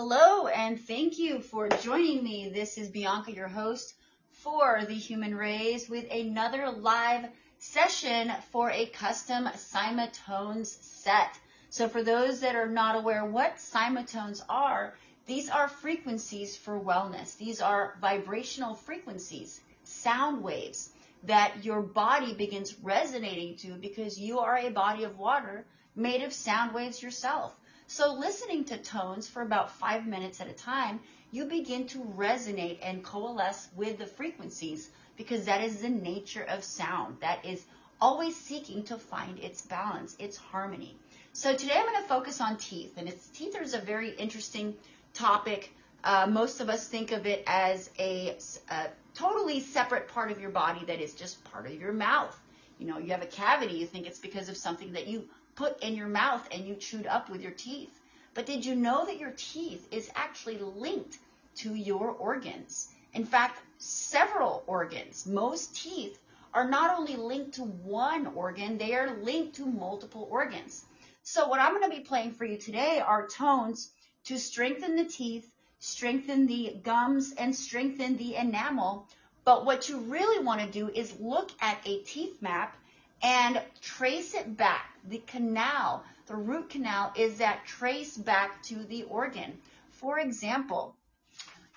Hello, and thank you for joining me. This is Bianca, your host for the Human Rays, with another live session for a custom Cymatones set. So, for those that are not aware what Cymatones are, these are frequencies for wellness. These are vibrational frequencies, sound waves that your body begins resonating to because you are a body of water made of sound waves yourself. So listening to tones for about five minutes at a time, you begin to resonate and coalesce with the frequencies because that is the nature of sound. That is always seeking to find its balance, its harmony. So today I'm going to focus on teeth, and its teeth is a very interesting topic. Uh, most of us think of it as a, a totally separate part of your body that is just part of your mouth. You know, you have a cavity, you think it's because of something that you put in your mouth and you chewed up with your teeth. But did you know that your teeth is actually linked to your organs? In fact, several organs. Most teeth are not only linked to one organ, they are linked to multiple organs. So what I'm going to be playing for you today are tones to strengthen the teeth, strengthen the gums, and strengthen the enamel. But what you really want to do is look at a teeth map and trace it back. The canal, the root canal, is that trace back to the organ. For example,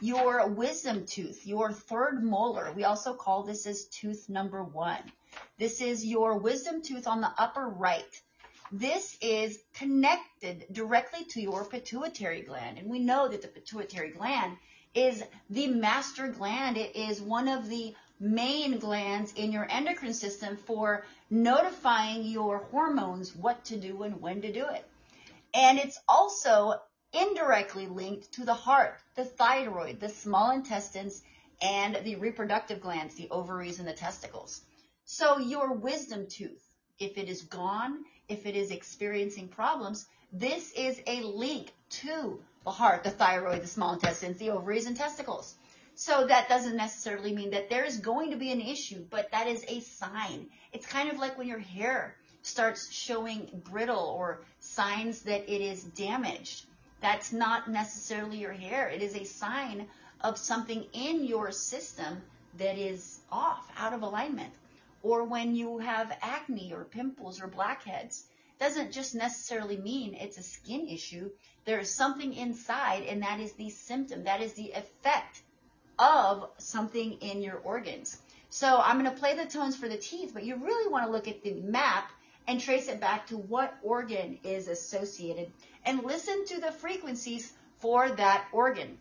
your wisdom tooth, your third molar, we also call this as tooth number one. This is your wisdom tooth on the upper right. This is connected directly to your pituitary gland. And we know that the pituitary gland is the master gland. It is one of the main glands in your endocrine system for notifying your hormones what to do and when to do it. And it's also indirectly linked to the heart, the thyroid, the small intestines, and the reproductive glands, the ovaries and the testicles. So your wisdom tooth, if it is gone, if it is experiencing problems, this is a link to the heart, the thyroid, the small intestines, the ovaries and testicles. So that doesn't necessarily mean that there is going to be an issue, but that is a sign. It's kind of like when your hair starts showing brittle or signs that it is damaged. That's not necessarily your hair. It is a sign of something in your system that is off, out of alignment. Or when you have acne or pimples or blackheads, doesn't just necessarily mean it's a skin issue. There is something inside, and that is the symptom. That is the effect of something in your organs. So I'm going to play the tones for the teeth, but you really want to look at the map and trace it back to what organ is associated and listen to the frequencies for that organ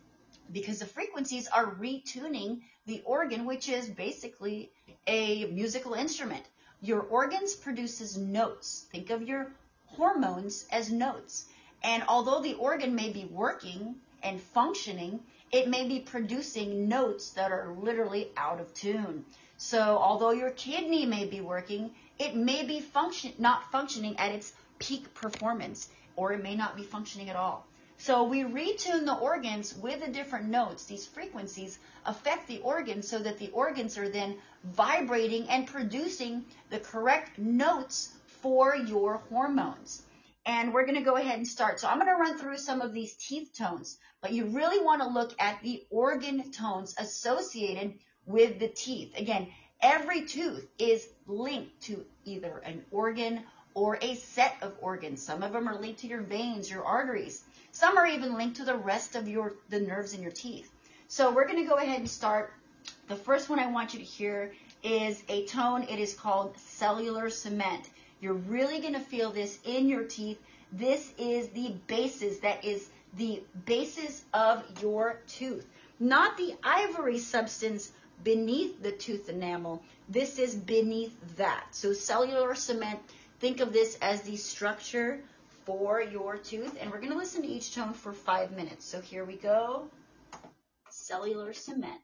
because the frequencies are retuning the organ, which is basically a musical instrument. Your organs produces notes. Think of your hormones as notes. And although the organ may be working and functioning, it may be producing notes that are literally out of tune. So although your kidney may be working, it may be function not functioning at its peak performance, or it may not be functioning at all. So we retune the organs with the different notes. These frequencies affect the organs so that the organs are then vibrating and producing the correct notes for your hormones and we're going to go ahead and start. So I'm going to run through some of these teeth tones, but you really want to look at the organ tones associated with the teeth. Again, every tooth is linked to either an organ or a set of organs. Some of them are linked to your veins, your arteries. Some are even linked to the rest of your the nerves in your teeth. So we're going to go ahead and start. The first one I want you to hear is a tone. It is called cellular cement. You're really going to feel this in your teeth. This is the basis, that is the basis of your tooth, not the ivory substance beneath the tooth enamel. This is beneath that. So cellular cement, think of this as the structure for your tooth. And we're going to listen to each tone for five minutes. So here we go. Cellular cement.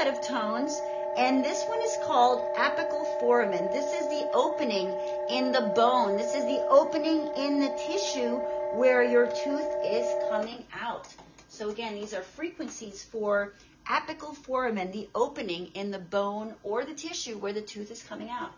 Set of tones, and this one is called apical foramen. This is the opening in the bone. This is the opening in the tissue where your tooth is coming out. So again, these are frequencies for apical foramen, the opening in the bone or the tissue where the tooth is coming out.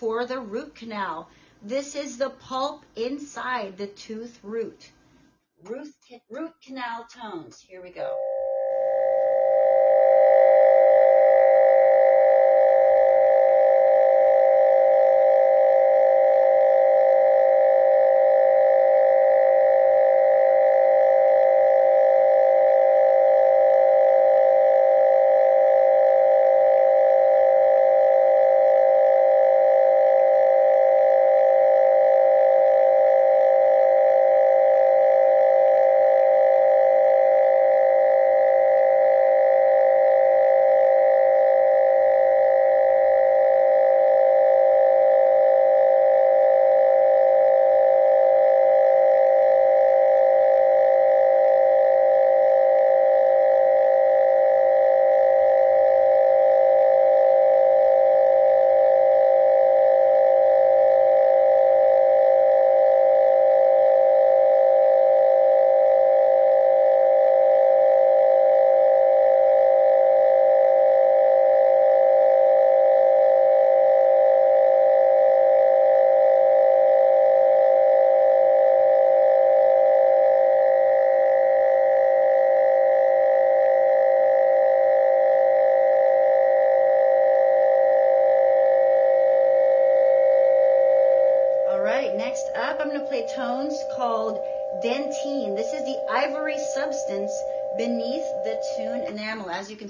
for the root canal. This is the pulp inside the tooth root. Root, root canal tones. Here we go.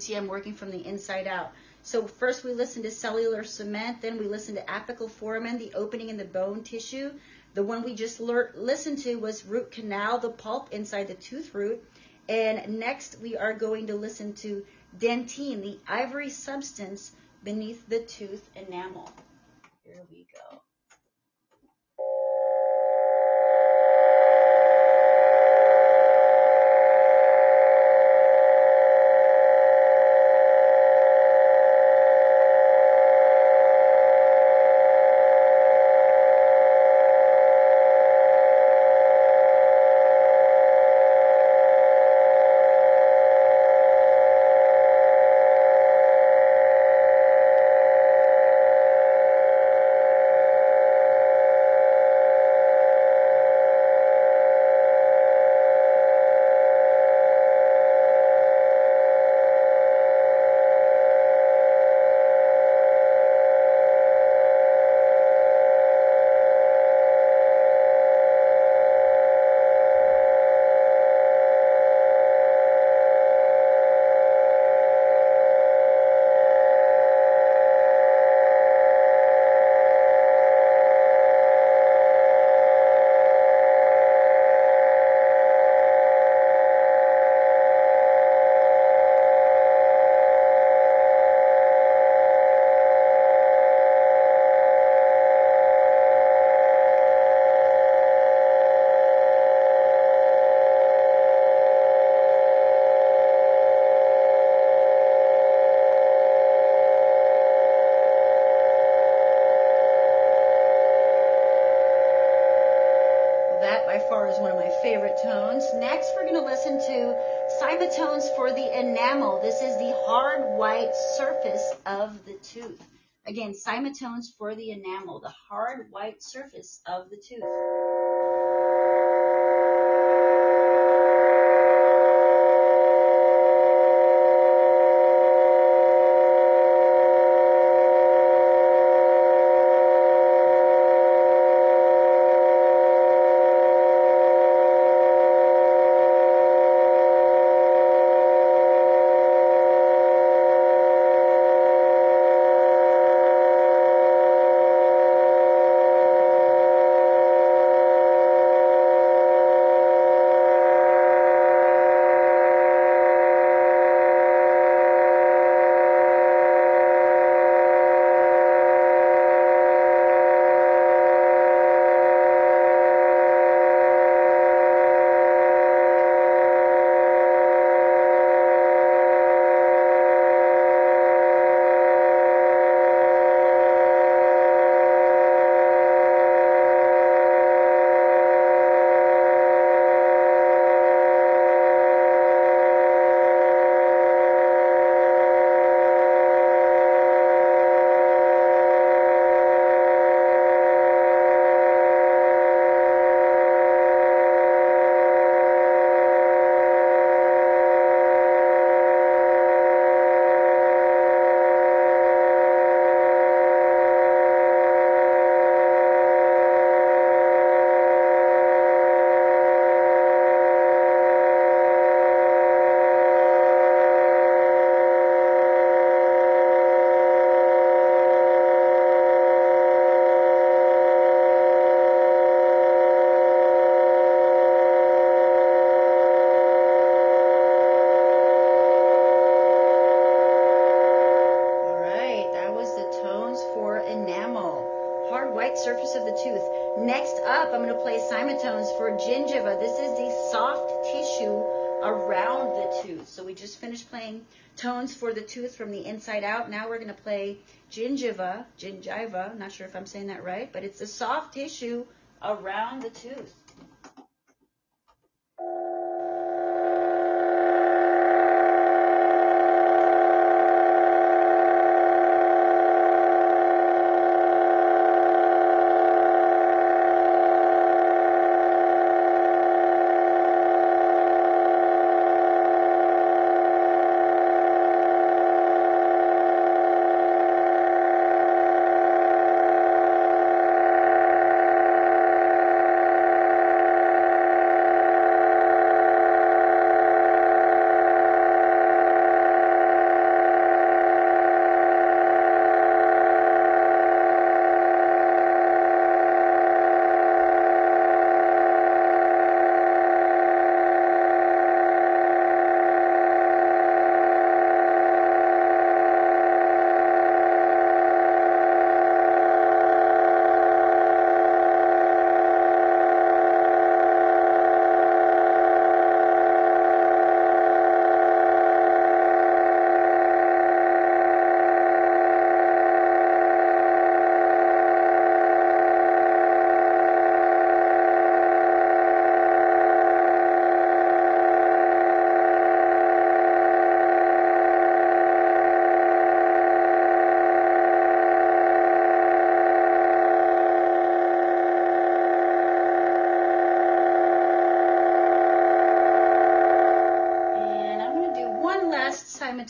See, I'm working from the inside out. So first we listen to cellular cement, then we listen to apical foramen, the opening in the bone tissue. The one we just listened to was root canal, the pulp inside the tooth root. And next we are going to listen to dentine, the ivory substance beneath the tooth enamel. Here we go. Cymatones for the enamel, the hard white surface of the tooth. Out. Now we're going to play gingiva, gingiva, not sure if I'm saying that right, but it's a soft tissue around the tooth.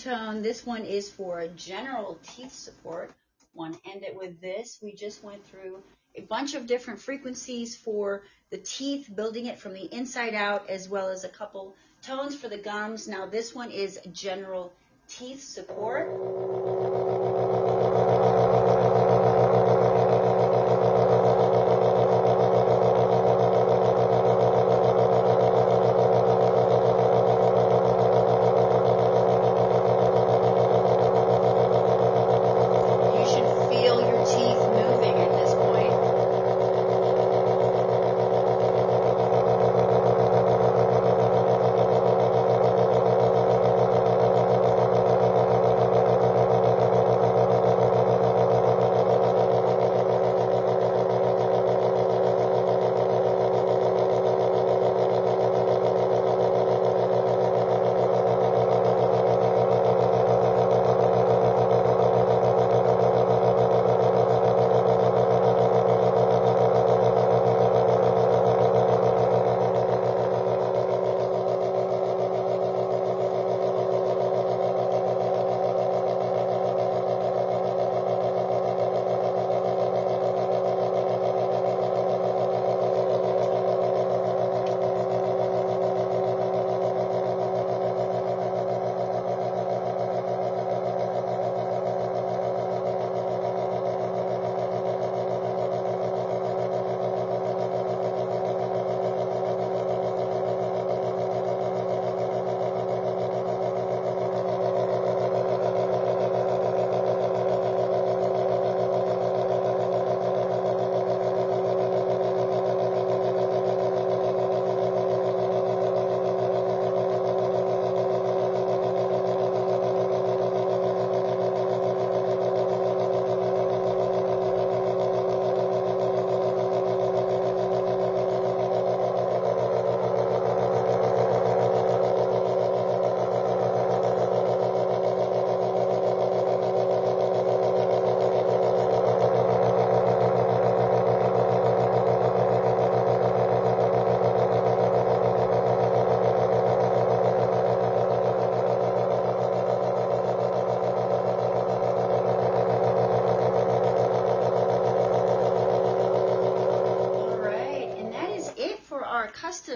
This one is for general teeth support. Want to end it with this. We just went through a bunch of different frequencies for the teeth, building it from the inside out, as well as a couple tones for the gums. Now this one is general teeth support.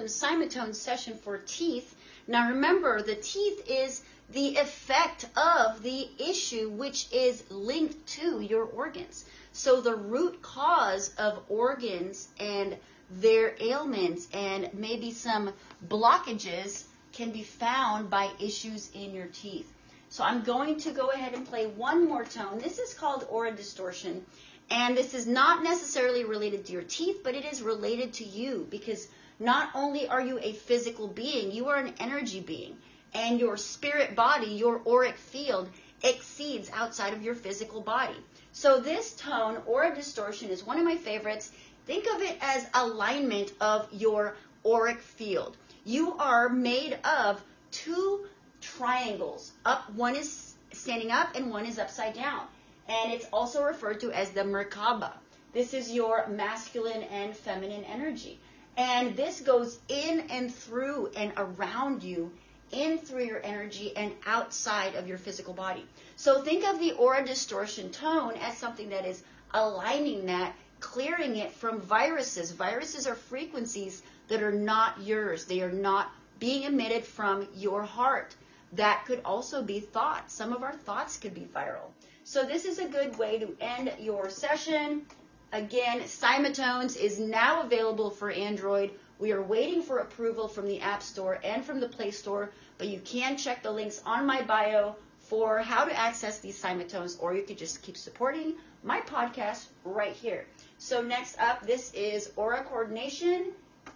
Custom Cymatone session for teeth. Now remember, the teeth is the effect of the issue which is linked to your organs. So the root cause of organs and their ailments and maybe some blockages can be found by issues in your teeth. So I'm going to go ahead and play one more tone. This is called aura distortion. And this is not necessarily related to your teeth, but it is related to you because not only are you a physical being, you are an energy being. And your spirit body, your auric field, exceeds outside of your physical body. So this tone, aura distortion, is one of my favorites. Think of it as alignment of your auric field. You are made of two triangles. Up, one is standing up and one is upside down. And it's also referred to as the Merkaba. This is your masculine and feminine energy. And this goes in and through and around you, in through your energy and outside of your physical body. So think of the aura distortion tone as something that is aligning that, clearing it from viruses. Viruses are frequencies that are not yours. They are not being emitted from your heart. That could also be thoughts. Some of our thoughts could be viral. So this is a good way to end your session. Again, Cymatones is now available for Android. We are waiting for approval from the App Store and from the Play Store, but you can check the links on my bio for how to access these Cymatones, or you could just keep supporting my podcast right here. So next up, this is Aura Coordination,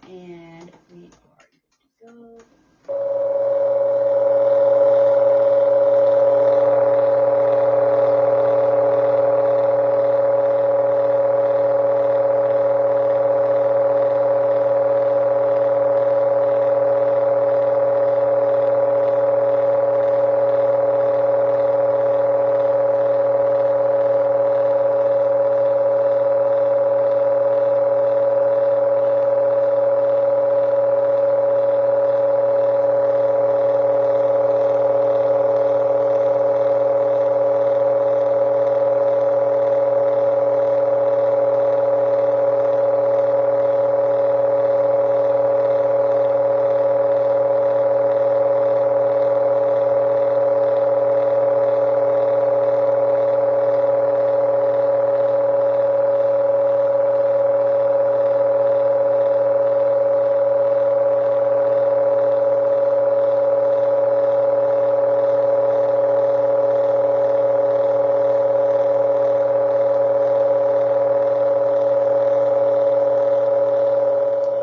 and we are go.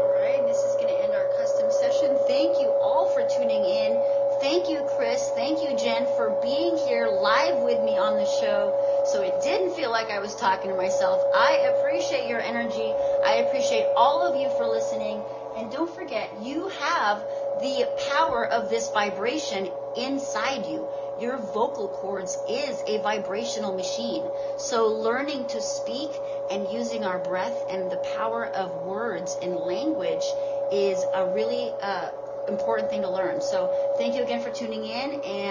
All right, this is going to end our custom session. Thank you all for tuning in. Thank you, Chris. Thank you, Jen, for being here live with me on the show. So it didn't feel like I was talking to myself. I appreciate your energy. I appreciate all of you for listening. And don't forget, you have the power of this vibration inside you. Your vocal cords is a vibrational machine. So learning to speak and using our breath and the power of words and language is a really uh, important thing to learn. So thank you again for tuning in and